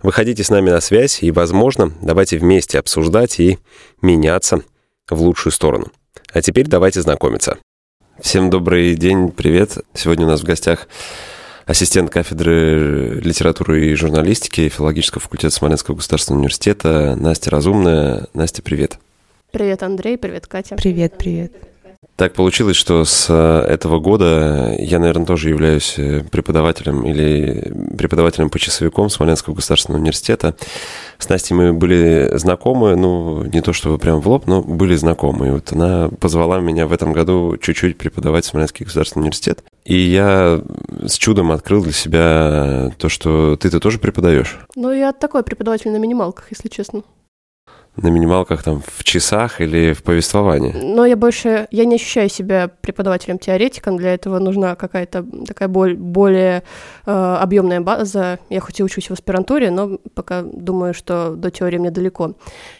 Выходите с нами на связь и, возможно, давайте вместе обсуждать и меняться в лучшую сторону. А теперь давайте знакомиться. Всем добрый день, привет. Сегодня у нас в гостях ассистент кафедры литературы и журналистики филологического факультета Смоленского государственного университета Настя Разумная. Настя, привет. Привет, Андрей, привет, Катя. Привет, привет. Так получилось, что с э, этого года я, наверное, тоже являюсь э, преподавателем или преподавателем почасовиком Смоленского государственного университета. С Настей мы были знакомы, ну, не то чтобы прям в лоб, но были знакомы. И вот она позвала меня в этом году чуть-чуть преподавать Смоленский государственный университет. И я с чудом открыл для себя то, что ты-то тоже преподаешь. Ну, я такой преподаватель на минималках, если честно на минималках там в часах или в повествовании? Но я больше, я не ощущаю себя преподавателем-теоретиком, для этого нужна какая-то такая боль, более э, объемная база. Я хоть и учусь в аспирантуре, но пока думаю, что до теории мне далеко.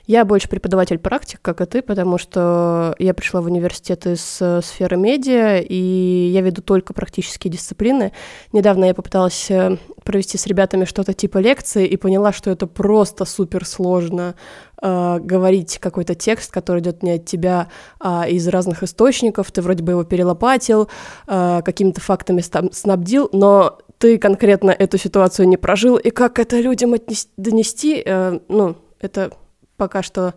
Я больше преподаватель-практик, как и ты, потому что я пришла в университет из э, сферы медиа, и я веду только практические дисциплины. Недавно я попыталась э, провести с ребятами что-то типа лекции и поняла, что это просто супер сложно э, говорить какой-то текст, который идет не от тебя, а из разных источников. Ты вроде бы его перелопатил, какими-то фактами снабдил, но ты конкретно эту ситуацию не прожил, и как это людям отнести, донести, ну, это пока что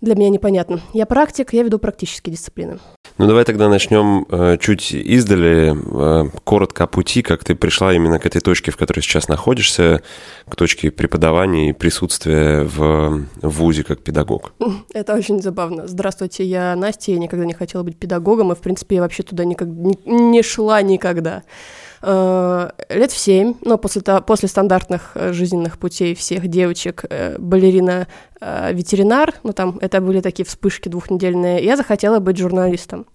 для меня непонятно. Я практик, я веду практические дисциплины. Ну давай тогда начнем э, чуть издали, э, коротко о пути, как ты пришла именно к этой точке, в которой сейчас находишься, к точке преподавания и присутствия в, в ВУЗе как педагог. Это очень забавно. Здравствуйте, я Настя, я никогда не хотела быть педагогом, и в принципе я вообще туда никак, не, не шла никогда. Э, лет в семь, но после, после стандартных э, жизненных путей всех девочек, э, балерина, ветеринар, ну там это были такие вспышки двухнедельные, я захотела быть журналистом.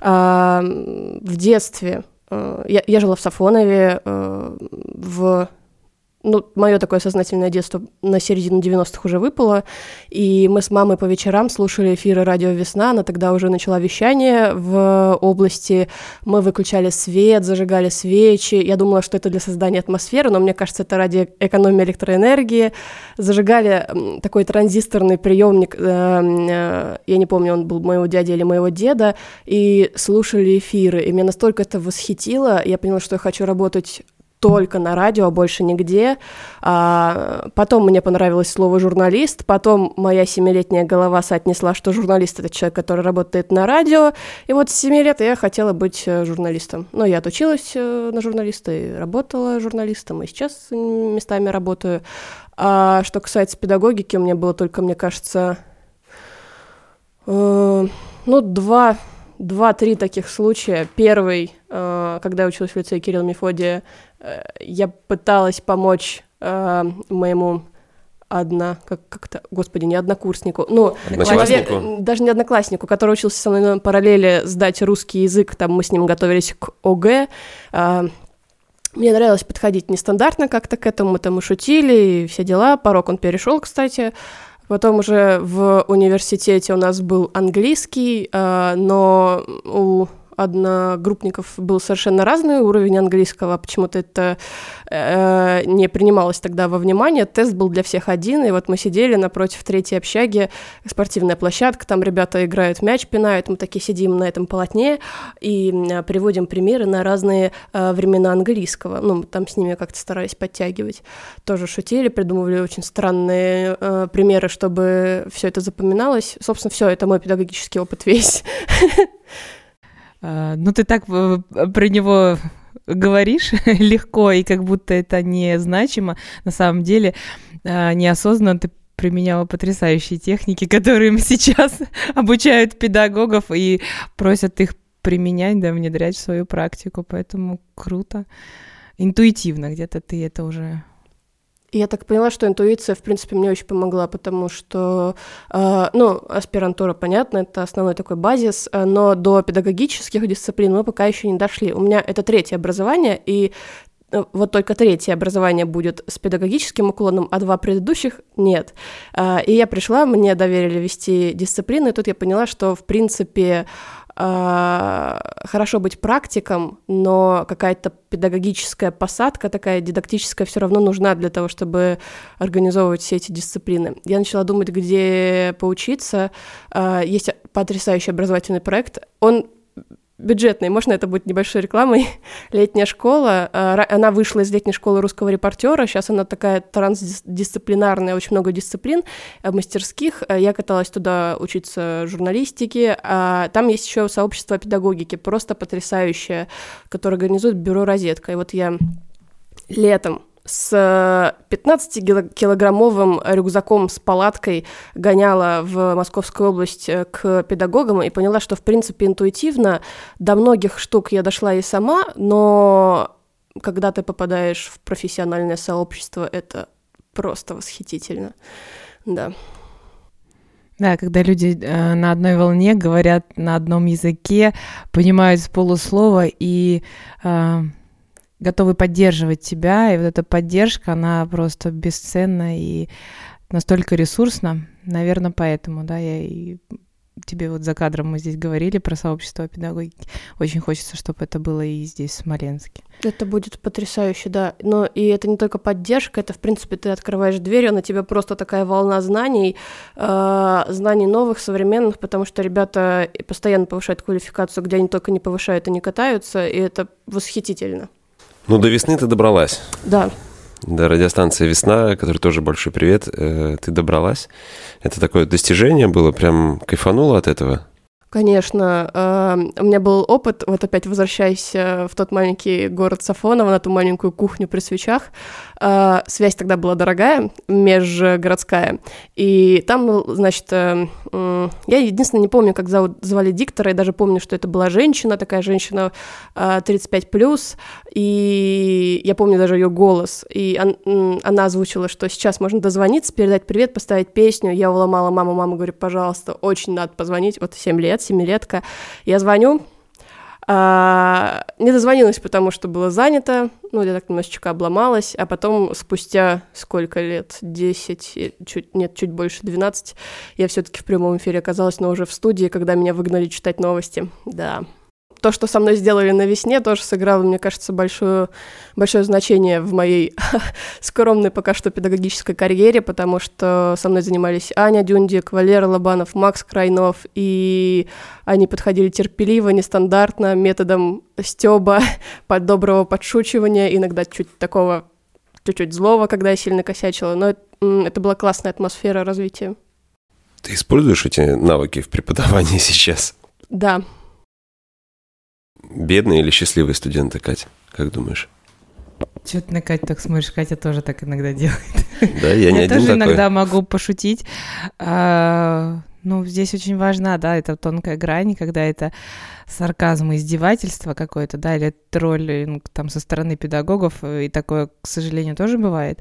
В детстве я, я жила в Сафонове, в ну, мое такое сознательное детство на середину 90-х уже выпало, и мы с мамой по вечерам слушали эфиры радио «Весна», она тогда уже начала вещание в области, мы выключали свет, зажигали свечи, я думала, что это для создания атмосферы, но мне кажется, это ради экономии электроэнергии, зажигали такой транзисторный приемник, э, э, я не помню, он был моего дяди или моего деда, и слушали эфиры, и меня настолько это восхитило, я поняла, что я хочу работать только на радио, а больше нигде. А, потом мне понравилось слово журналист, потом моя семилетняя голова соотнесла, что журналист это человек, который работает на радио. И вот с семи лет я хотела быть э, журналистом. Но я отучилась э, на журналиста и работала журналистом, и сейчас местами работаю. А что касается педагогики, у меня было только, мне кажется, э, ну, два два-три таких случая. Первый, э, когда я училась в лицее Кирилла Мефодия, э, я пыталась помочь э, моему одна, как, как-то, господи, не однокурснику, ну, человек, даже не однокласснику, который учился со мной на параллели сдать русский язык, там мы с ним готовились к ОГЭ, мне нравилось подходить нестандартно как-то к этому, мы там и шутили, и все дела, порог он перешел, кстати, Потом уже в университете у нас был английский, э, но у одногруппников был совершенно разный уровень английского, почему-то это э, не принималось тогда во внимание. Тест был для всех один, и вот мы сидели напротив третьей общаги, спортивная площадка, там ребята играют мяч, пинают, мы такие сидим на этом полотне и приводим примеры на разные э, времена английского. Ну, там с ними как-то старались подтягивать. Тоже шутили, придумывали очень странные э, примеры, чтобы все это запоминалось. Собственно, все, это мой педагогический опыт весь. А, ну, ты так э, про него говоришь легко, и как будто это не значимо. На самом деле, а, неосознанно ты применяла потрясающие техники, которые сейчас обучают педагогов и просят их применять, да, внедрять в свою практику. Поэтому круто. Интуитивно где-то ты это уже я так поняла, что интуиция, в принципе, мне очень помогла, потому что, э, ну, аспирантура, понятно, это основной такой базис, э, но до педагогических дисциплин мы пока еще не дошли. У меня это третье образование, и э, вот только третье образование будет с педагогическим уклоном, а два предыдущих нет. Э, и я пришла, мне доверили вести дисциплины, и тут я поняла, что, в принципе, хорошо быть практиком, но какая-то педагогическая посадка такая дидактическая все равно нужна для того, чтобы организовывать все эти дисциплины. Я начала думать, где поучиться. А, есть потрясающий образовательный проект. Он бюджетный, можно это будет небольшой рекламой. Летняя школа, а, она вышла из летней школы русского репортера, сейчас она такая трансдисциплинарная, очень много дисциплин э, мастерских. Э, я каталась туда учиться журналистике, а там есть еще сообщество педагогики, просто потрясающее, которое организует бюро «Розетка». И вот я летом с 15-килограммовым рюкзаком с палаткой гоняла в Московскую область э, к педагогам и поняла, что, в принципе, интуитивно до многих штук я дошла и сама, но когда ты попадаешь в профессиональное сообщество, это просто восхитительно. Да. Да, когда люди э, на одной волне говорят на одном языке, понимают с полуслова и э, готовы поддерживать тебя, и вот эта поддержка, она просто бесценна и настолько ресурсна, наверное, поэтому, да, я и тебе вот за кадром мы здесь говорили про сообщество педагогики. Очень хочется, чтобы это было и здесь, в Смоленске. Это будет потрясающе, да. Но и это не только поддержка, это, в принципе, ты открываешь дверь, а на тебя просто такая волна знаний, э, знаний новых, современных, потому что ребята постоянно повышают квалификацию, где они только не повышают и не катаются, и это восхитительно. Ну, до весны ты добралась. Да. До радиостанции «Весна», которой тоже большой привет, э, ты добралась. Это такое достижение было, прям кайфанула от этого? Конечно, э, у меня был опыт, вот опять возвращаясь в тот маленький город Сафоново, на ту маленькую кухню при свечах, э, связь тогда была дорогая, межгородская, и там, значит, э, я единственное не помню, как звали диктора, и даже помню, что это была женщина, такая женщина 35+, и я помню даже ее голос, и он, она озвучила, что сейчас можно дозвониться, передать привет, поставить песню, я уломала маму, мама говорит, пожалуйста, очень надо позвонить, вот 7 лет, семилетка, я звоню, а, не дозвонилась, потому что было занято, ну, я так немножечко обломалась, а потом спустя сколько лет, 10, чуть, нет, чуть больше 12, я все таки в прямом эфире оказалась, но уже в студии, когда меня выгнали читать новости, да то, что со мной сделали на весне, тоже сыграло, мне кажется, большое, большое значение в моей скромной пока что педагогической карьере, потому что со мной занимались Аня Дюндик, Валера Лобанов, Макс Крайнов, и они подходили терпеливо, нестандартно, методом стеба, под доброго подшучивания, иногда чуть такого, чуть-чуть злого, когда я сильно косячила, но это, это была классная атмосфера развития. Ты используешь эти навыки в преподавании сейчас? Да, бедные или счастливые студенты, Катя? Как думаешь? Че ты на Катю так смотришь? Катя тоже так иногда делает. Да, я не я один тоже такой. иногда могу пошутить. А, ну, здесь очень важна, да, это тонкая грань, когда это сарказм и издевательство какое-то, да, или тролль ну, там со стороны педагогов, и такое, к сожалению, тоже бывает.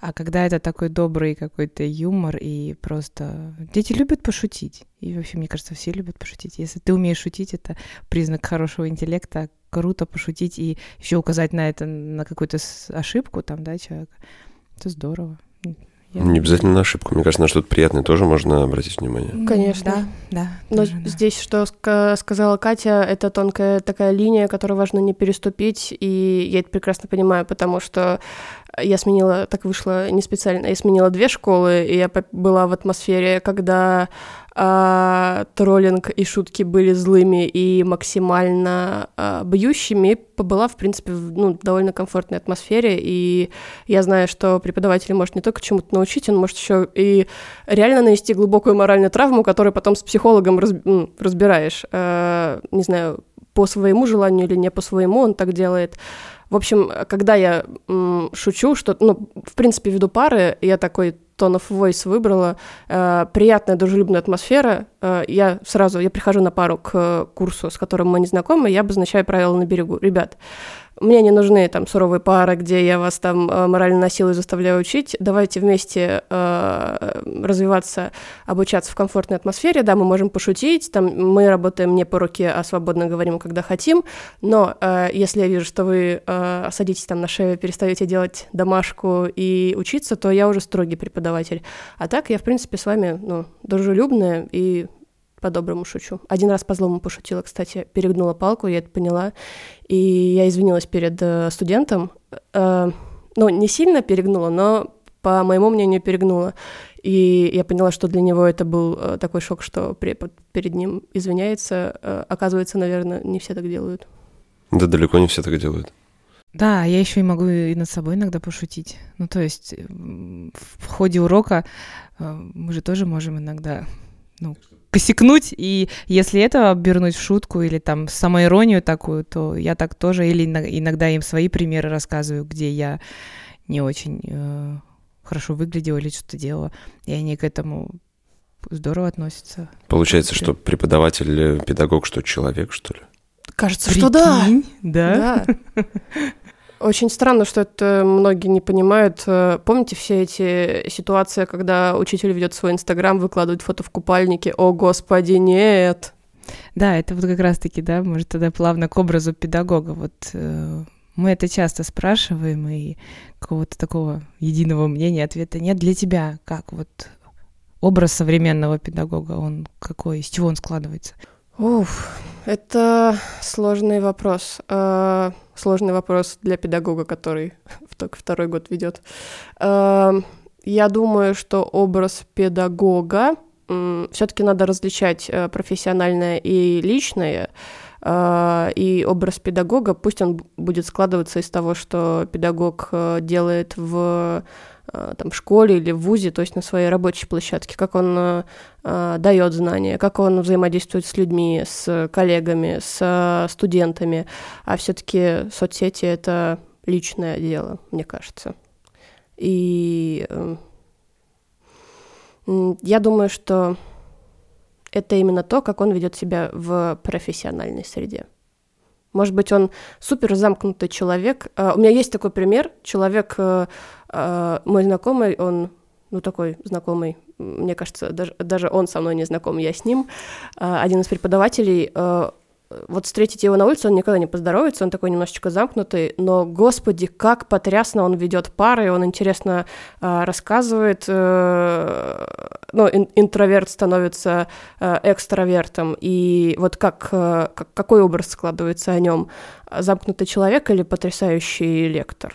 А когда это такой добрый какой-то юмор и просто... Дети любят пошутить. И вообще, мне кажется, все любят пошутить. Если ты умеешь шутить, это признак хорошего интеллекта. Круто пошутить и еще указать на это, на какую-то ошибку там, да, человека. Это здорово. Я... Не обязательно на ошибку. Мне кажется, на что-то приятное тоже можно обратить внимание. Конечно. Да, да. Но тоже, здесь, да. что сказала Катя, это тонкая такая линия, которую важно не переступить, и я это прекрасно понимаю, потому что я сменила, так вышло не специально, я сменила две школы, и я была в атмосфере, когда а, троллинг и шутки были злыми и максимально а, бьющими, побыла, в принципе, в ну, довольно комфортной атмосфере, и я знаю, что преподаватель может не только чему-то научить, он может еще и реально нанести глубокую моральную травму, которую потом с психологом раз, разбираешь. А, не знаю, по своему желанию или не по своему он так делает. В общем, когда я м, шучу, что, ну, в принципе, веду пары, я такой tone of voice выбрала, э, приятная, дружелюбная атмосфера, э, я сразу, я прихожу на пару к курсу, с которым мы не знакомы, я обозначаю правила на берегу. Ребят, мне не нужны там суровые пары, где я вас там э, морально насилую заставляю учить. Давайте вместе э, развиваться, обучаться в комфортной атмосфере. Да, мы можем пошутить, там мы работаем не по руке, а свободно говорим, когда хотим. Но э, если я вижу, что вы э, садитесь там на шею, перестаете делать домашку и учиться, то я уже строгий преподаватель. А так я, в принципе, с вами ну, дружелюбная и по-доброму шучу. Один раз по-злому пошутила, кстати, перегнула палку, я это поняла, и я извинилась перед э, студентом. Э, ну, не сильно перегнула, но, по моему мнению, перегнула. И я поняла, что для него это был э, такой шок, что препод перед ним извиняется. Э, оказывается, наверное, не все так делают. Да далеко не все так делают. Да, я еще и могу и над собой иногда пошутить. Ну, то есть в ходе урока э, мы же тоже можем иногда ну, посекнуть, и если это обернуть в шутку или там самоиронию такую, то я так тоже, или иногда им свои примеры рассказываю, где я не очень э, хорошо выглядела или что-то делала, и они к этому здорово относятся. Получается, что преподаватель, э, педагог, что человек, что ли? Кажется, Прикинь, что да. Да. да. Очень странно, что это многие не понимают. Э, помните все эти ситуации, когда учитель ведет свой инстаграм, выкладывает фото в купальнике? О, господи, нет! Да, это вот как раз-таки, да, может, тогда плавно к образу педагога. Вот э, мы это часто спрашиваем, и какого-то такого единого мнения, ответа нет. Для тебя как вот образ современного педагога, он какой, из чего он складывается? Уф, это сложный вопрос. Э, сложный вопрос для педагога, который только второй год ведет. Э, я думаю, что образ педагога все-таки надо различать э, профессиональное и личное. И образ педагога, пусть он будет складываться из того, что педагог делает в Э, там, в школе или в ВУЗе, то есть на своей рабочей площадке, как он э, э дает знания, как он взаимодействует с людьми, с коллегами, с э, студентами. А все-таки соцсети это личное дело, мне кажется. И э, я думаю, что это именно то, как он ведет себя в профессиональной среде. Может быть, он супер замкнутый человек. Uh, у меня есть такой пример. Человек, мой знакомый, он, ну, такой знакомый, мне кажется, даже, даже он со мной не знаком, я с ним, один из преподавателей, вот встретить его на улице, он никогда не поздоровается, он такой немножечко замкнутый, но, господи, как потрясно он ведет пары, он интересно э, рассказывает, э, ну, ин интроверт становится э, экстравертом, и вот как, э, как, какой образ складывается о нем? Замкнутый человек или потрясающий лектор?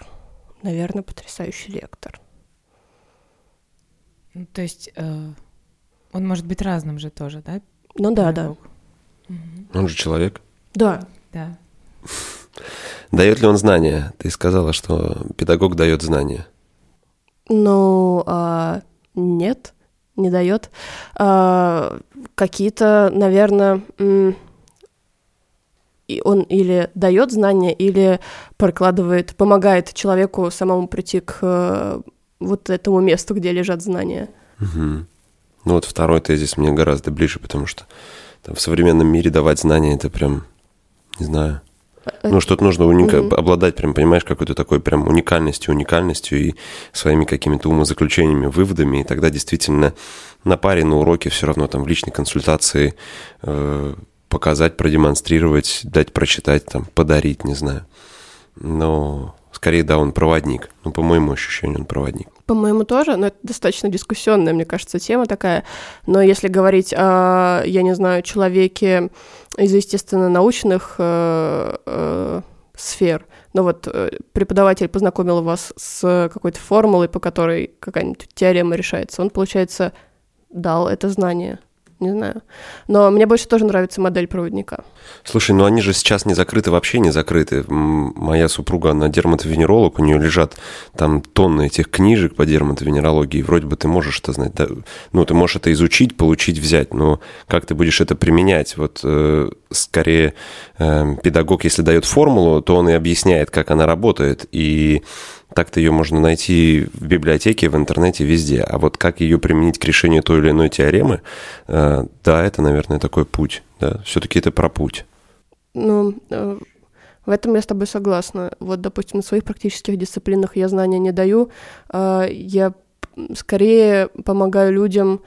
Наверное, потрясающий лектор. Ну, то есть э, он может быть разным же тоже, да? Ну да, Педагог. да. Он же человек. Да. Да. Дает ли он знания? Ты сказала, что педагог дает знания. Ну, а, нет, не дает. А, какие-то, наверное, и он или дает знания, или прокладывает, помогает человеку самому прийти к э, вот этому месту, где лежат знания. Угу. Ну вот второй тезис мне гораздо ближе, потому что там, в современном мире давать знания, это прям, не знаю. Э, ну, что-то нужно уника- mm-hmm. обладать, прям, понимаешь, какой-то такой прям уникальностью, уникальностью и своими какими-то умозаключениями, выводами, и тогда действительно на паре, на уроке все равно там в личной консультации э, показать, продемонстрировать, дать прочитать, там, подарить, не знаю. Но скорее, да, он проводник. Ну, по моему ощущению, он проводник. По-моему, тоже, но это достаточно дискуссионная, мне кажется, тема такая. Но если говорить о, я не знаю, человеке из естественно-научных э, э, сфер, ну вот э, преподаватель познакомил вас с какой-то формулой, по которой какая-нибудь теорема решается, он, получается, дал это знание не знаю. Но мне больше тоже нравится модель проводника. Слушай, ну они же сейчас не закрыты, вообще не закрыты. Моя супруга, она дерматовенеролог, у нее лежат там тонны этих книжек по дерматовенерологии. Вроде бы ты можешь это знать, да? ну ты можешь это изучить, получить, взять, но как ты будешь это применять? Вот э, скорее э, педагог, если дает формулу, то он и объясняет, как она работает, и так-то ее можно найти в библиотеке, в интернете, везде. А вот как ее применить к решению той или иной теоремы, э, да, это, наверное, такой путь. Да, все-таки это про путь. Ну, э, В этом я с тобой согласна. Вот, допустим, на своих практических дисциплинах я знания не даю. Э, я скорее помогаю людям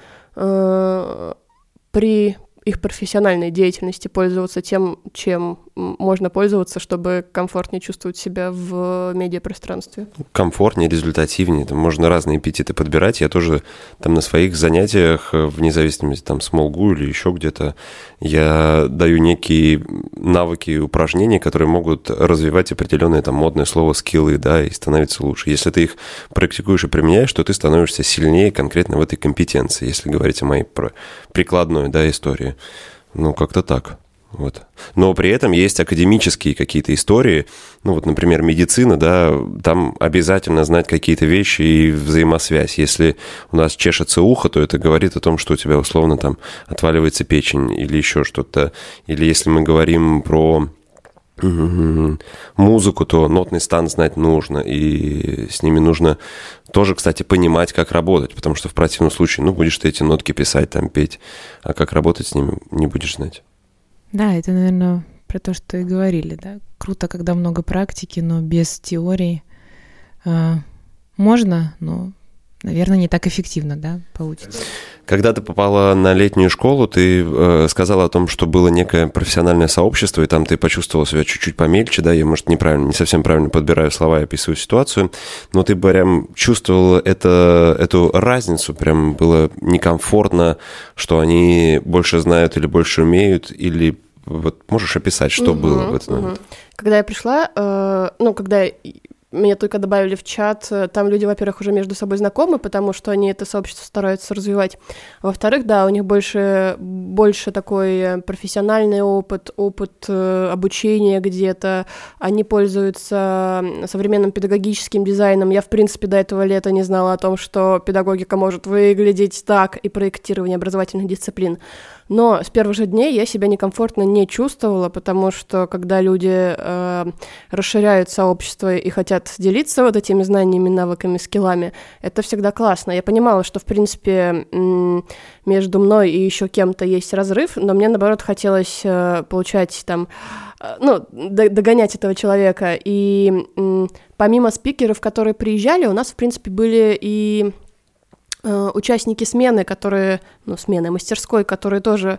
при их профессиональной деятельности пользоваться тем, чем можно пользоваться, чтобы комфортнее чувствовать себя в медиапространстве. Комфортнее, результативнее. Там можно разные эпитеты подбирать. Я тоже там на своих занятиях, э, вне зависимости там с Молгу или еще где-то, я даю некие навыки и упражнения, которые могут развивать определенное там модное слово скиллы, да, и становиться лучше. Если ты их практикуешь и применяешь, то ты становишься сильнее конкретно в этой компетенции, если говорить о моей прикладной, да, истории. Ну, как-то так. Вот. Но при этом есть академические какие-то истории, ну вот, например, медицина, да, там обязательно знать какие-то вещи и взаимосвязь. Если у нас чешется ухо, то это говорит о том, что у тебя условно там отваливается печень или еще что-то. Или если мы говорим про музыку, то нотный стан знать нужно, и с ними нужно тоже, кстати, понимать, как работать, потому что в противном случае, ну, будешь ты эти нотки писать, там, петь, а как работать с ними не будешь знать. Да, это, наверное, про то, что и говорили, да. Круто, когда много практики, но без теории. А, можно, но, наверное, не так эффективно, да, получится. Когда ты попала на летнюю школу, ты э, сказала о том, что было некое профессиональное сообщество, и там ты почувствовала себя чуть-чуть помельче, да, я, может, неправильно, не совсем правильно подбираю слова и описываю ситуацию, но ты прям чувствовала это, эту разницу, прям было некомфортно, что они больше знают или больше умеют, или вот можешь описать, что угу, было в этот момент? Угу. Когда я пришла, э, ну, когда меня только добавили в чат, э, там люди, во-первых, уже между собой знакомы, потому что они это сообщество стараются развивать. Во-вторых, да, у них больше, больше такой э, профессиональный опыт, опыт э, обучения где-то. Они пользуются современным педагогическим дизайном. Я, в принципе, до этого лета не знала о том, что педагогика может выглядеть так, и проектирование образовательных дисциплин. Но с первых же дней я себя некомфортно не чувствовала, потому что когда люди э, расширяют сообщество и хотят делиться вот этими знаниями, навыками, скиллами, это всегда классно. Я понимала, что, в принципе, между мной и еще кем-то есть разрыв, но мне, наоборот, хотелось э, получать там э, ну, догонять этого человека. И помимо спикеров, которые приезжали, у нас, в принципе, были и Э, участники смены, которые, ну, смены мастерской, которые тоже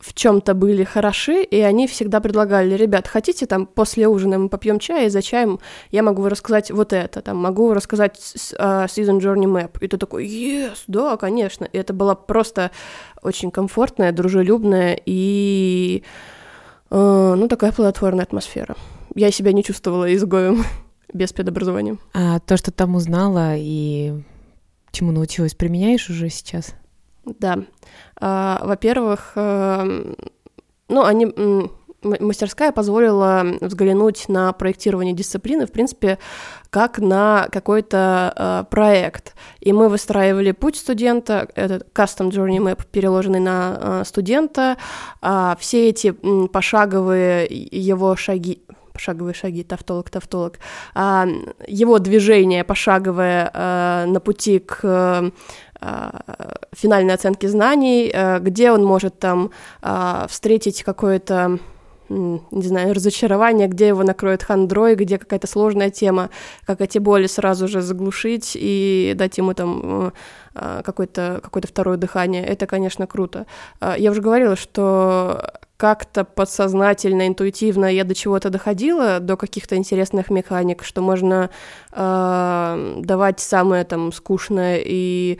в чем-то были хороши, и они всегда предлагали, ребят, хотите там после ужина мы попьем чай, и за чаем я могу рассказать вот это, там, могу рассказать uh, Season Journey Map. И ты такой, yes, да, конечно. И это была просто очень комфортная, дружелюбная и, uh, ну, такая плодотворная атмосфера. Я себя не чувствовала изгоем без педобразования. А то, что там узнала и чему научилась, применяешь уже сейчас? Да. А, во-первых, э, ну, они мастерская позволила взглянуть на проектирование дисциплины, в принципе, как на какой-то э, проект. И мы выстраивали путь студента, этот custom journey map, переложенный на э, студента, э, все эти пошаговые его шаги, шаговые шаги, тавтолог, тавтолог, а, его движение пошаговое а, на пути к а, финальной оценке знаний, а, где он может там встретить какое-то не знаю, разочарование, где его накроет хандрой, где какая-то сложная тема, как эти боли сразу же заглушить и дать ему там какое-то какое второе дыхание. Это, конечно, круто. Я уже говорила, что как-то подсознательно, интуитивно я до чего-то доходила, до каких-то интересных механик, что можно э, давать самое там скучное и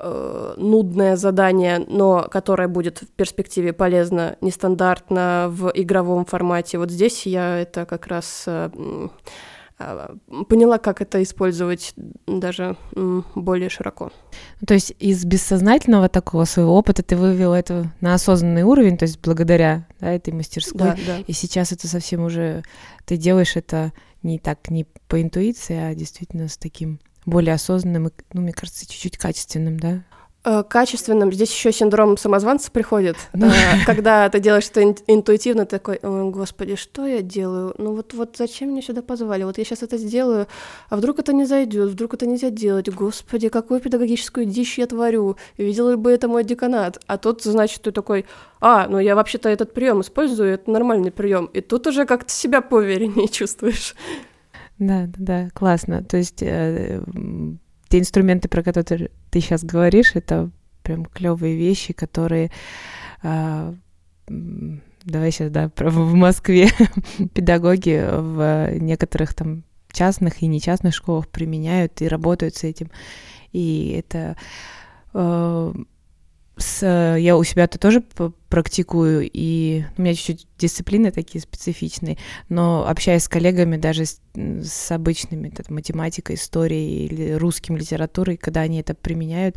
э, нудное задание, но которое будет в перспективе полезно, нестандартно в игровом формате. Вот здесь я это как раз э, поняла, как это использовать даже более широко. То есть из бессознательного такого своего опыта ты вывела это на осознанный уровень, то есть благодаря да, этой мастерской. Да, да. И сейчас это совсем уже ты делаешь это не так, не по интуиции, а действительно с таким более осознанным, ну, мне кажется, чуть-чуть качественным, да? Э, качественным. Здесь еще синдром самозванца приходит, э, когда ты делаешь это интуитивно, такой, господи, что я делаю? Ну вот, вот зачем мне сюда позвали? Вот я сейчас это сделаю, а вдруг это не зайдет, вдруг это нельзя делать? Господи, какую педагогическую дичь я творю? Видел бы это мой деканат? А тут, значит, ты такой, а, ну я вообще-то этот прием использую, это нормальный прием. И тут уже как-то себя поувереннее чувствуешь. Да, да, да, классно. То есть э, те инструменты, про которые ты сейчас говоришь, это прям клевые вещи, которые э, давай сейчас, да, в Москве педагоги в некоторых там частных и нечастных школах применяют и работают с этим. И это э, с, я у себя-то тоже практикую, и у меня чуть-чуть дисциплины такие специфичные, но общаясь с коллегами даже с, с обычными, это, математикой, историей или русским литературой, когда они это применяют,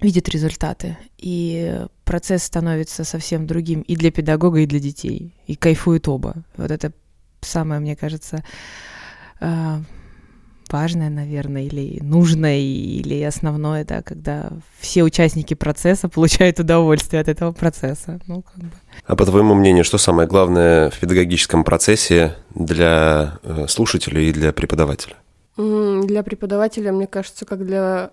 видят результаты, и процесс становится совсем другим и для педагога, и для детей, и кайфуют оба. Вот это самое, мне кажется, а, важное, наверное, или нужное, или основное, да, когда все участники процесса получают удовольствие от этого процесса. Ну, как бы. А по твоему мнению, что самое главное в педагогическом процессе для э, слушателя и для преподавателя? Для преподавателя, мне кажется, как для...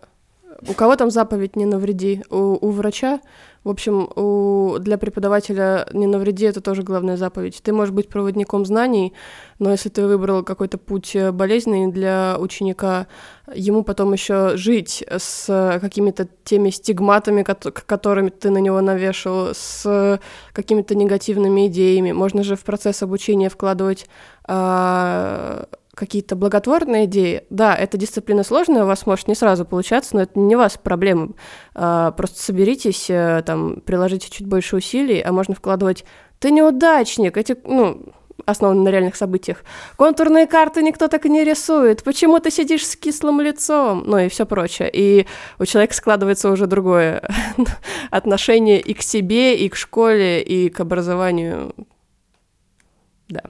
У кого там заповедь «не навреди»? У, у врача в общем, у, для преподавателя не навреди это тоже главная заповедь. Ты можешь быть проводником знаний, но если ты выбрал какой-то путь э, болезненный для ученика, ему потом еще жить с какими-то теми стигматами, которыми ты на него навешал, с какими-то негативными идеями. Можно же в процесс обучения вкладывать а, какие-то благотворные идеи, да, эта дисциплина сложная, у вас может не сразу получаться, но это не вас проблема. А, просто соберитесь, э, там, приложите чуть больше усилий, а можно вкладывать «ты неудачник», эти, ну, основаны на реальных событиях. Контурные карты никто так и не рисует. Почему ты сидишь с кислым лицом? Ну и все прочее. И у человека складывается уже другое отношение и к себе, и к школе, и к образованию. Да.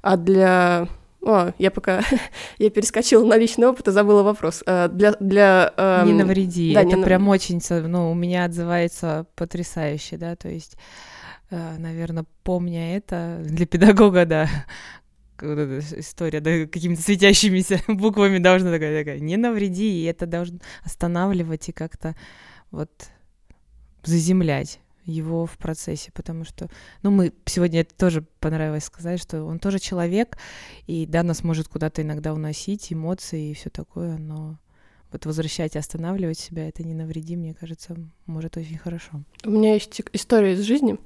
А для о, я пока я перескочила на личный опыт и забыла вопрос. Э, для, для, эм... Не навреди. Да, Это не прям нав... очень, ну, у меня отзывается потрясающе, да, то есть, э, наверное, помня это, для педагога, да, история, да, какими-то светящимися буквами должна такая, такая, не навреди, и это должно останавливать и как-то вот заземлять его в процессе, потому что, ну, мы сегодня это тоже понравилось сказать, что он тоже человек, и да, нас может куда-то иногда уносить, эмоции и все такое, но вот возвращать и останавливать себя, это не навреди, мне кажется, может очень хорошо. У меня есть история из жизни.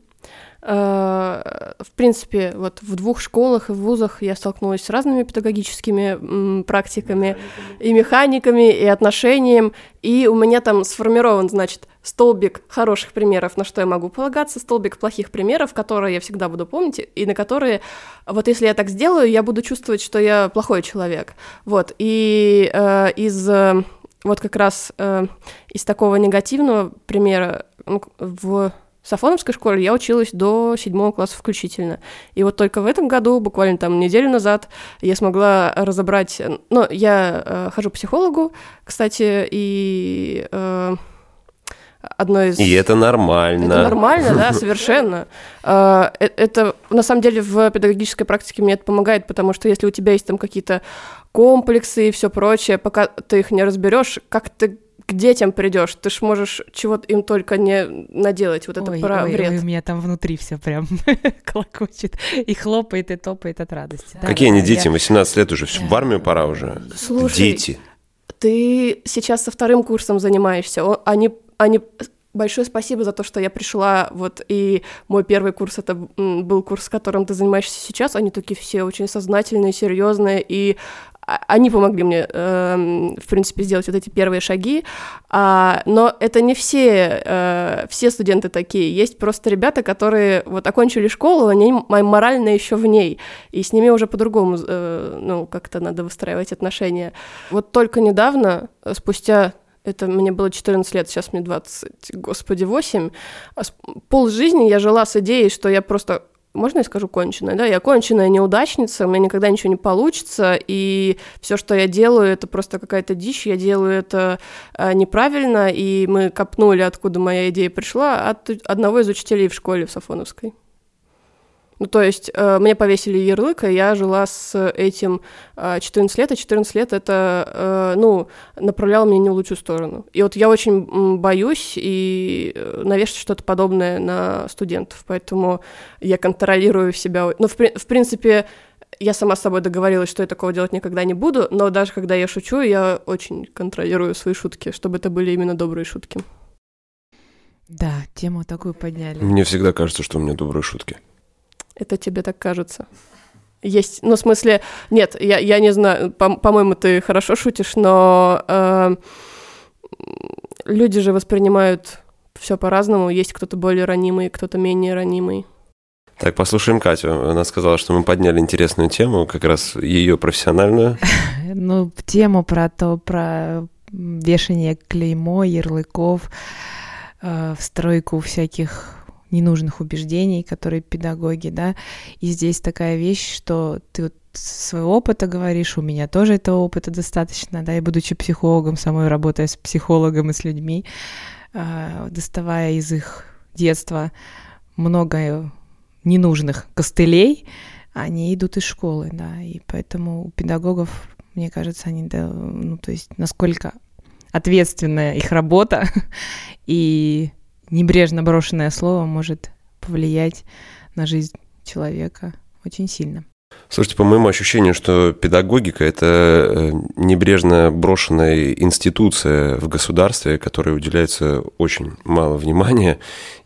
Э, в принципе, вот в двух школах и в вузах я столкнулась с разными педагогическими практиками и механиками, и отношением, и у меня там сформирован, значит, столбик хороших примеров, на что я могу полагаться, столбик плохих примеров, которые я всегда буду помнить, и на которые, вот если я так сделаю, я буду чувствовать, что я плохой человек. Вот, и э, из э, вот как раз э, из такого негативного примера ну, в Сафоновской школе я училась до седьмого класса включительно. И вот только в этом году, буквально там неделю назад, я смогла разобрать... Ну, я э, хожу к психологу, кстати, и... Э, одно из... И это нормально. Это нормально, да, совершенно. Э, э, это, на самом деле, в педагогической практике мне это помогает, потому что если у тебя есть там какие-то комплексы и все прочее, пока ты их не разберешь, как ты к детям придешь, ты ж можешь чего-то им только не наделать, вот это ой, про ой, вред. Ой, у меня там внутри все прям колокочет и хлопает, и топает от радости. Какие да, они дети? Я... 18 лет уже, в армию пора уже. Слушай, дети. Ты сейчас со вторым курсом занимаешься, они, они Большое спасибо за то, что я пришла, вот, и мой первый курс, это был курс, которым ты занимаешься сейчас, они такие все очень сознательные, серьезные, и они помогли мне, э, в принципе, сделать вот эти первые шаги, а, но это не все, э, все студенты такие. Есть просто ребята, которые вот окончили школу, они морально еще в ней, и с ними уже по-другому, э, ну, как-то надо выстраивать отношения. Вот только недавно, спустя это мне было 14 лет, сейчас мне 20, господи, 8. Пол жизни я жила с идеей, что я просто можно я скажу конченая, да, я конченая неудачница, у меня никогда ничего не получится, и все, что я делаю, это просто какая-то дичь, я делаю это э, неправильно, и мы копнули, откуда моя идея пришла, от одного из учителей в школе в Сафоновской. Ну, то есть э, мне повесили ярлык, и я жила с этим э, 14 лет, и 14 лет это, э, ну, направляло меня не в лучшую сторону. И вот я очень боюсь и э, навешать что-то подобное на студентов, поэтому я контролирую себя. Ну, в, в принципе, я сама с собой договорилась, что я такого делать никогда не буду, но даже когда я шучу, я очень контролирую свои шутки, чтобы это были именно добрые шутки. Да, тему такую подняли. Мне всегда кажется, что у меня добрые шутки. Это тебе так кажется? Есть, ну, в смысле, нет, я, я не знаю, по- по-моему, ты хорошо шутишь, но э, люди же воспринимают все по-разному. Есть кто-то более ранимый, кто-то менее ранимый. Так, послушаем Катю. Она сказала, что мы подняли интересную тему, как раз ее профессиональную. Ну, тему про то, про вешание клеймо, ярлыков, э, встройку всяких ненужных убеждений, которые педагоги, да, и здесь такая вещь, что ты вот своего опыта говоришь, у меня тоже этого опыта достаточно, да, и будучи психологом, самой работая с психологом и с людьми, а, доставая из их детства много ненужных костылей, они идут из школы, да, и поэтому у педагогов, мне кажется, они, да, ну, то есть насколько ответственная их работа, и небрежно брошенное слово может повлиять на жизнь человека очень сильно. Слушайте, по моему ощущению, что педагогика – это э, небрежно брошенная институция в государстве, которой уделяется очень мало внимания,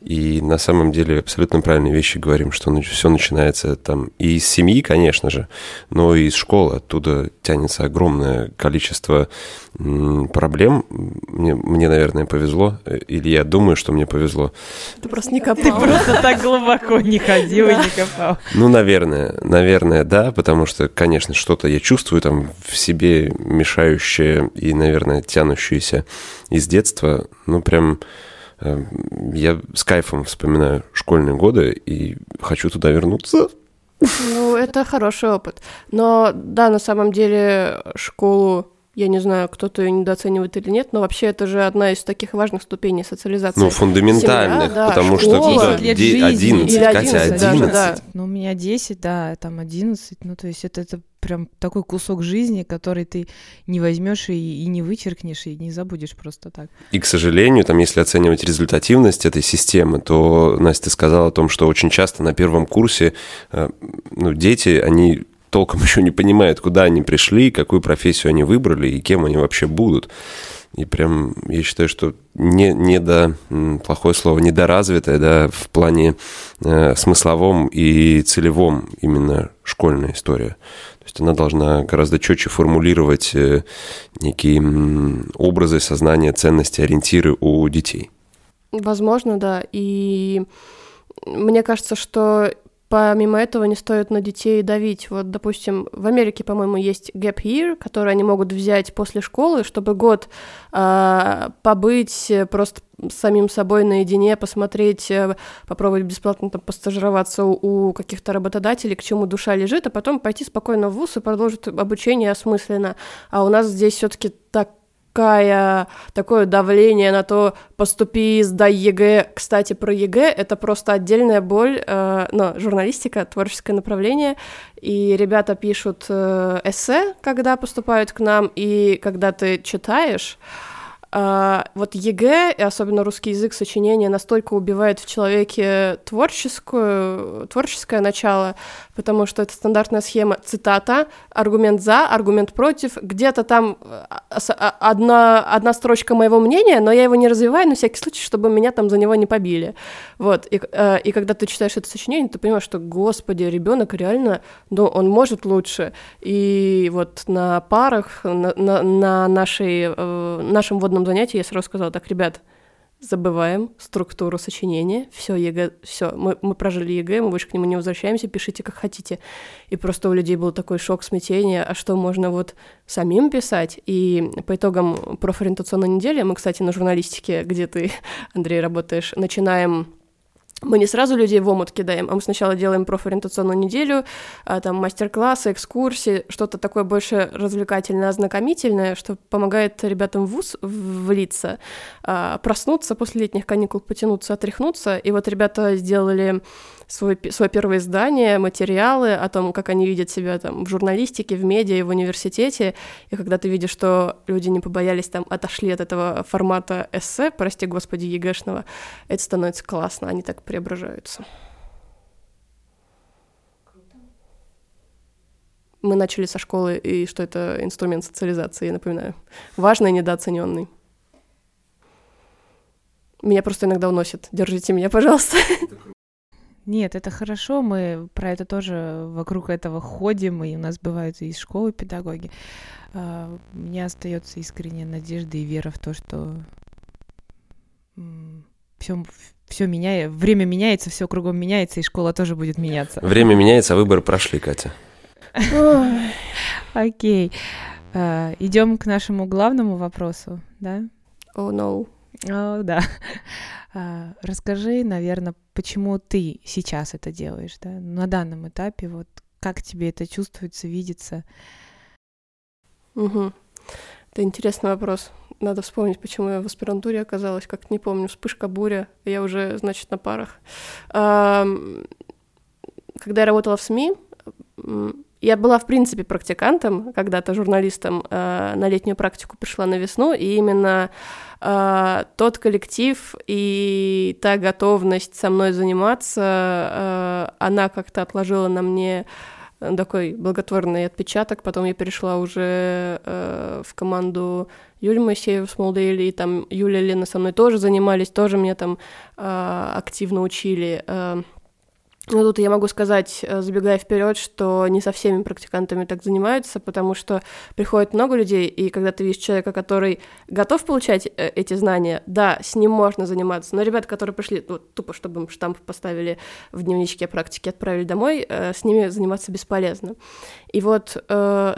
и на самом деле абсолютно правильные вещи говорим, что все начинается там и из семьи, конечно же, но и из школы. Оттуда тянется огромное количество проблем. Мне, мне, наверное, повезло, или я думаю, что мне повезло. Ты просто не копал. Ты просто так глубоко не ходил и не копал. Ну, наверное, наверное, да, потому что, конечно, что-то я чувствую там в себе мешающее и, наверное, тянущееся из детства. Ну, прям я с кайфом вспоминаю школьные годы и хочу туда вернуться. Ну, это хороший опыт. Но да, на самом деле школу я не знаю, кто-то ее недооценивает или нет, но вообще это же одна из таких важных ступеней социализации. Ну, фундаментальных, Семья, да, потому школа, что куда? Лет 11, Или 11, Катя, 11. Даже, да. Ну, у меня 10, да, там 11, ну, то есть это, это прям такой кусок жизни, который ты не возьмешь и, и не вычеркнешь, и не забудешь просто так. И, к сожалению, там, если оценивать результативность этой системы, то Настя сказала о том, что очень часто на первом курсе э, ну, дети, они толком еще не понимают, куда они пришли, какую профессию они выбрали и кем они вообще будут. И прям я считаю, что не, не до, плохое слово, недоразвитая, да, в плане э, смысловом и целевом именно школьная история. То есть она должна гораздо четче формулировать э, некие образы сознания, ценности, ориентиры у детей. Возможно, да. И мне кажется, что Помимо этого не стоит на детей давить. Вот, допустим, в Америке, по-моему, есть gap year, который они могут взять после школы, чтобы год э, побыть просто самим собой наедине, посмотреть, э, попробовать бесплатно там постажироваться у, у каких-то работодателей, к чему душа лежит, а потом пойти спокойно в ВУЗ и продолжить обучение осмысленно. А у нас здесь все-таки так такая, такое давление на то, поступи, сдай ЕГЭ. Кстати, про ЕГЭ — это просто отдельная боль, э, ну, журналистика, творческое направление, и ребята пишут э, эссе, когда поступают к нам, и когда ты читаешь, вот ЕГЭ, и особенно русский язык, сочинение настолько убивает в человеке творческую, творческое начало, потому что это стандартная схема цитата, аргумент за, аргумент против, где-то там а, а, одна, одна строчка моего мнения, но я его не развиваю на всякий случай, чтобы меня там за него не побили. Вот, и, и когда ты читаешь это сочинение, ты понимаешь, что, господи, ребенок реально, ну, он может лучше. И вот на парах, на, на, на нашей, э, нашем вводном занятии я сразу сказала, так, ребят, забываем структуру сочинения, все, ЕГЭ, все, мы, мы прожили ЕГЭ, мы больше к нему не возвращаемся, пишите как хотите. И просто у людей был такой шок, смятение, а что можно вот самим писать? И по итогам профориентационной недели, мы, кстати, на журналистике, где ты, Андрей, работаешь, начинаем мы не сразу людей в омут кидаем, а мы сначала делаем профориентационную неделю, а, там мастер-классы, экскурсии, что-то такое больше развлекательное, ознакомительное, что помогает ребятам в ВУЗ влиться, а, проснуться после летних каникул, потянуться, отряхнуться. И вот ребята сделали свой, свое первое издание, материалы о том, как они видят себя там в журналистике, в медиа, в университете. И когда ты видишь, что люди не побоялись, там, отошли от этого формата эссе, прости господи, ЕГЭшного, это становится классно, они так преображаются. Мы начали со школы, и что это инструмент социализации, я напоминаю. Важный и недооцененный. Меня просто иногда уносит. Держите меня, пожалуйста. Нет, это хорошо, мы про это тоже вокруг этого ходим, и у нас бывают и из школы педагоги. У меня остается искренняя надежда и вера в то, что все, все меняет, время меняется, все кругом меняется, и школа тоже будет меняться. Время меняется, а выборы прошли, Катя. Окей. А, Идем к нашему главному вопросу, да? Oh no. О, да. А, расскажи, наверное, почему ты сейчас это делаешь, да, на данном этапе, вот как тебе это чувствуется, видится? Угу. Это интересный вопрос. Надо вспомнить, почему я в аспирантуре оказалась, как не помню, вспышка буря, я уже, значит, на парах. Когда я работала в СМИ, я была, в принципе, практикантом, когда-то журналистом, э, на летнюю практику пришла на весну, и именно э, тот коллектив и та готовность со мной заниматься, э, она как-то отложила на мне такой благотворный отпечаток. Потом я перешла уже э, в команду Юли Моисеева с Молдейли, и там Юля и Лена со мной тоже занимались, тоже меня там э, активно учили. Э, ну, тут я могу сказать, э, забегая вперед, что не со всеми практикантами так занимаются, потому что приходит много людей, и когда ты видишь человека, который готов получать э, эти знания, да, с ним можно заниматься, но ребята, которые пришли, вот, тупо, чтобы им штамп поставили в дневничке практики, отправили домой, э, с ними заниматься бесполезно. И вот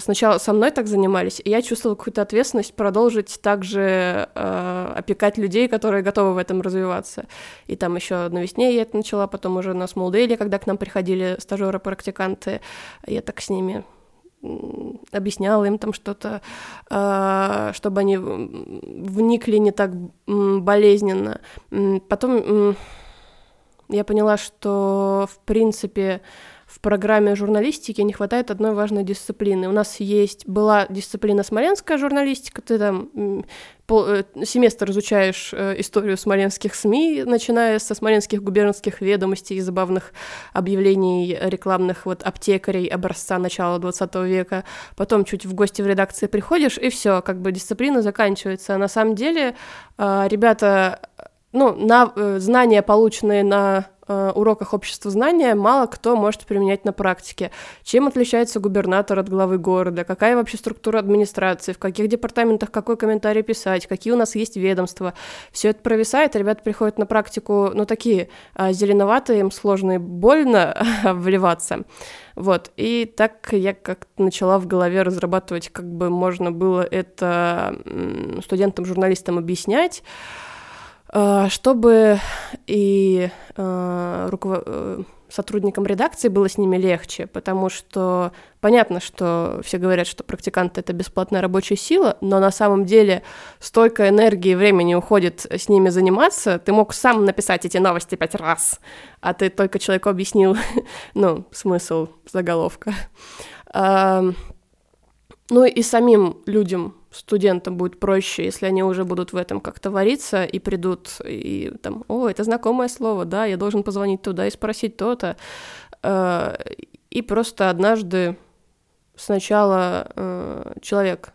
сначала со мной так занимались, и я чувствовала какую-то ответственность продолжить также опекать людей, которые готовы в этом развиваться. И там еще на весне я это начала, потом уже на Смолдейле, когда к нам приходили стажеры-практиканты, я так с ними объясняла им там что-то, э, чтобы они вникли не так болезненно. Потом я поняла, что, в принципе, в программе журналистики не хватает одной важной дисциплины. У нас есть была дисциплина смоленская журналистика, ты там пол, э, семестр изучаешь э, историю смоленских СМИ, начиная со смоленских губернских ведомостей и забавных объявлений рекламных вот аптекарей образца начала 20 века, потом чуть в гости в редакции приходишь, и все, как бы дисциплина заканчивается. А на самом деле э, ребята, ну, на, знания, полученные на Э, уроках общества знания мало кто может применять на практике. Чем отличается губернатор от главы города, какая вообще структура администрации, в каких департаментах какой комментарий писать, какие у нас есть ведомства. Все это провисает, ребята приходят на практику, ну, такие а, зеленоватые, им сложно и больно вливаться. Вот, и так я как-то начала в голове разрабатывать, как бы можно было это студентам-журналистам объяснять, Э, чтобы и э, руковод... Э, сотрудникам редакции было с ними легче, потому что понятно, что все говорят, что практиканты — это бесплатная рабочая сила, но на самом деле столько энергии и времени уходит с ними заниматься, ты мог сам написать эти новости пять раз, а ты только человеку объяснил, ну, смысл заголовка. Ну и самим людям студентам будет проще, если они уже будут в этом как-то вариться и придут и там, о, это знакомое слово, да, я должен позвонить туда и спросить то-то. Э, и просто однажды сначала э, человек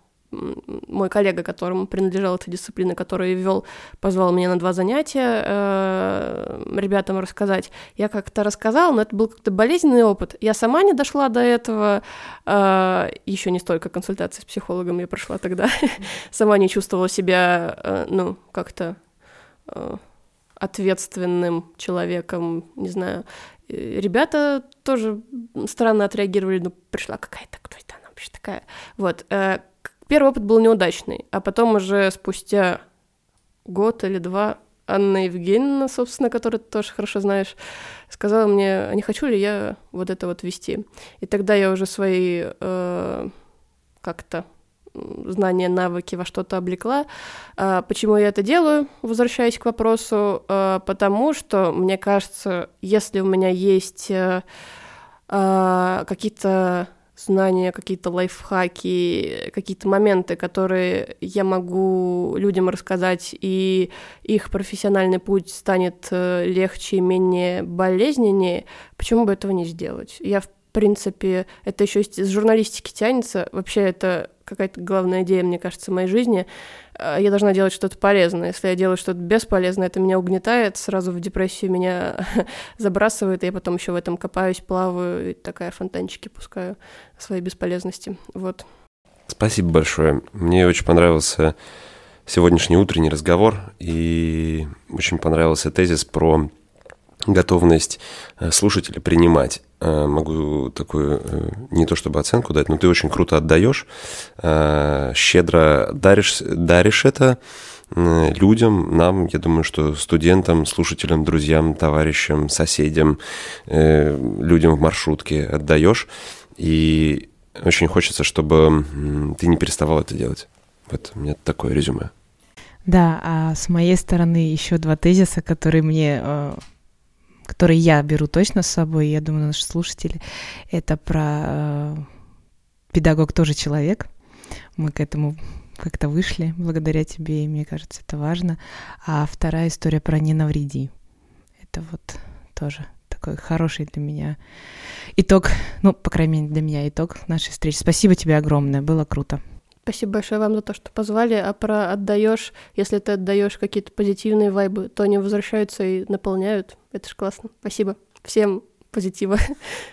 мой коллега, которому принадлежала эта дисциплина, который вел, позвал меня на два занятия э, ребятам рассказать. Я как-то рассказала, но это был как-то болезненный опыт. Я сама не дошла до этого, э, еще не столько консультаций с психологом я прошла тогда, сама не чувствовала себя, э, ну, как-то э, ответственным человеком, не знаю. Ребята тоже странно отреагировали, ну, пришла какая-то, кто это она вообще такая? Вот, э, Первый опыт был неудачный, а потом уже спустя год или два Анна Евгеньевна, собственно, которую ты тоже хорошо знаешь, сказала мне, а не хочу ли я вот это вот вести. И тогда я уже свои э, как-то знания, навыки во что-то облекла. А, почему я это делаю, возвращаясь к вопросу? А, потому что, мне кажется, если у меня есть а, какие-то знания, какие-то лайфхаки, какие-то моменты, которые я могу людям рассказать, и их профессиональный путь станет э, легче, менее болезненнее, почему бы этого не сделать? Я, в принципе, это еще из журналистики тянется. Вообще, это какая-то главная идея, мне кажется, в моей жизни. А, я должна делать что-то полезное. Если я делаю что-то бесполезное, это меня угнетает, сразу в депрессию меня забрасывает, и я потом еще в этом копаюсь, плаваю, и такая фонтанчики пускаю своей бесполезности. Вот. Спасибо большое. Мне очень понравился сегодняшний утренний разговор, и очень понравился тезис про готовность э, слушателя принимать. Э, могу такую, э, не то чтобы оценку дать, но ты очень круто отдаешь, щедро даришь, даришь это людям, нам, я думаю, что студентам, слушателям, друзьям, товарищам, соседям, людям в маршрутке отдаешь. И очень хочется, чтобы ты не переставал это делать. Вот у меня такое резюме. Да, а с моей стороны еще два тезиса, которые мне который я беру точно с собой, я думаю, наши слушатели, это про э, педагог тоже человек. Мы к этому как-то вышли благодаря тебе, и мне кажется, это важно. А вторая история про «не навреди». Это вот тоже такой хороший для меня итог, ну, по крайней мере, для меня итог нашей встречи. Спасибо тебе огромное, было круто. Спасибо большое вам за то, что позвали. А про отдаешь, если ты отдаешь какие-то позитивные вайбы, то они возвращаются и наполняют. Это ж классно. Спасибо. Всем позитива.